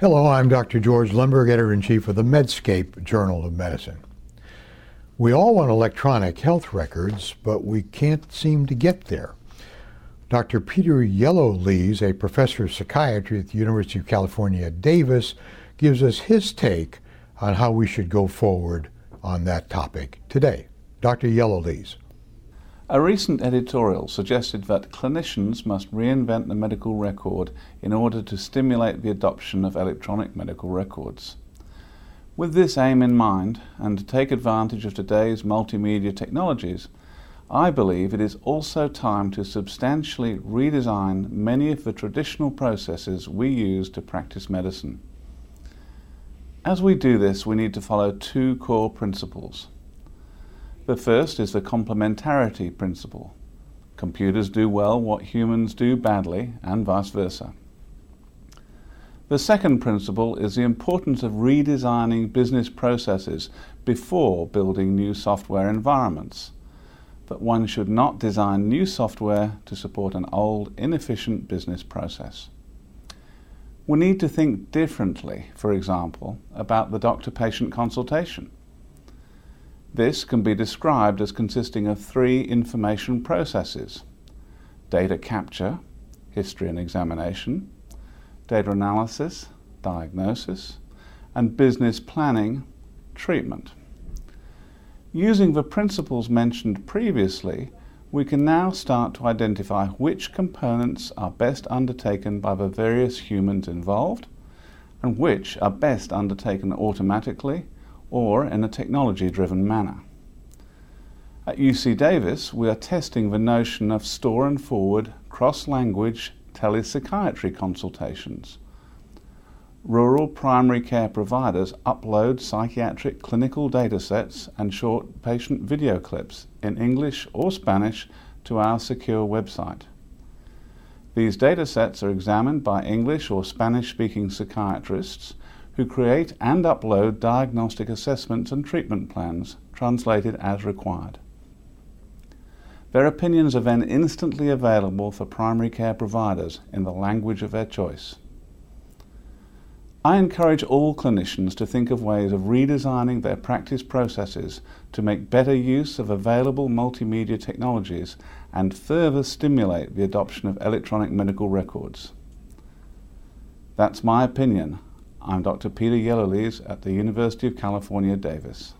Hello, I'm Dr. George Lundberg, editor in chief of the Medscape Journal of Medicine. We all want electronic health records, but we can't seem to get there. Dr. Peter Yellowlees, a professor of psychiatry at the University of California at Davis, gives us his take on how we should go forward on that topic today. Dr. Yellowlees. A recent editorial suggested that clinicians must reinvent the medical record in order to stimulate the adoption of electronic medical records. With this aim in mind, and to take advantage of today's multimedia technologies, I believe it is also time to substantially redesign many of the traditional processes we use to practice medicine. As we do this, we need to follow two core principles. The first is the complementarity principle. Computers do well what humans do badly, and vice versa. The second principle is the importance of redesigning business processes before building new software environments. But one should not design new software to support an old, inefficient business process. We need to think differently, for example, about the doctor patient consultation. This can be described as consisting of three information processes data capture, history and examination, data analysis, diagnosis, and business planning, treatment. Using the principles mentioned previously, we can now start to identify which components are best undertaken by the various humans involved and which are best undertaken automatically or in a technology driven manner. At UC Davis, we are testing the notion of store and forward cross language telepsychiatry consultations. Rural primary care providers upload psychiatric clinical datasets and short patient video clips in English or Spanish to our secure website. These datasets are examined by English or Spanish speaking psychiatrists who create and upload diagnostic assessments and treatment plans translated as required. Their opinions are then instantly available for primary care providers in the language of their choice. I encourage all clinicians to think of ways of redesigning their practice processes to make better use of available multimedia technologies and further stimulate the adoption of electronic medical records. That's my opinion I'm Dr. Peter Yellowlees at the University of California, Davis.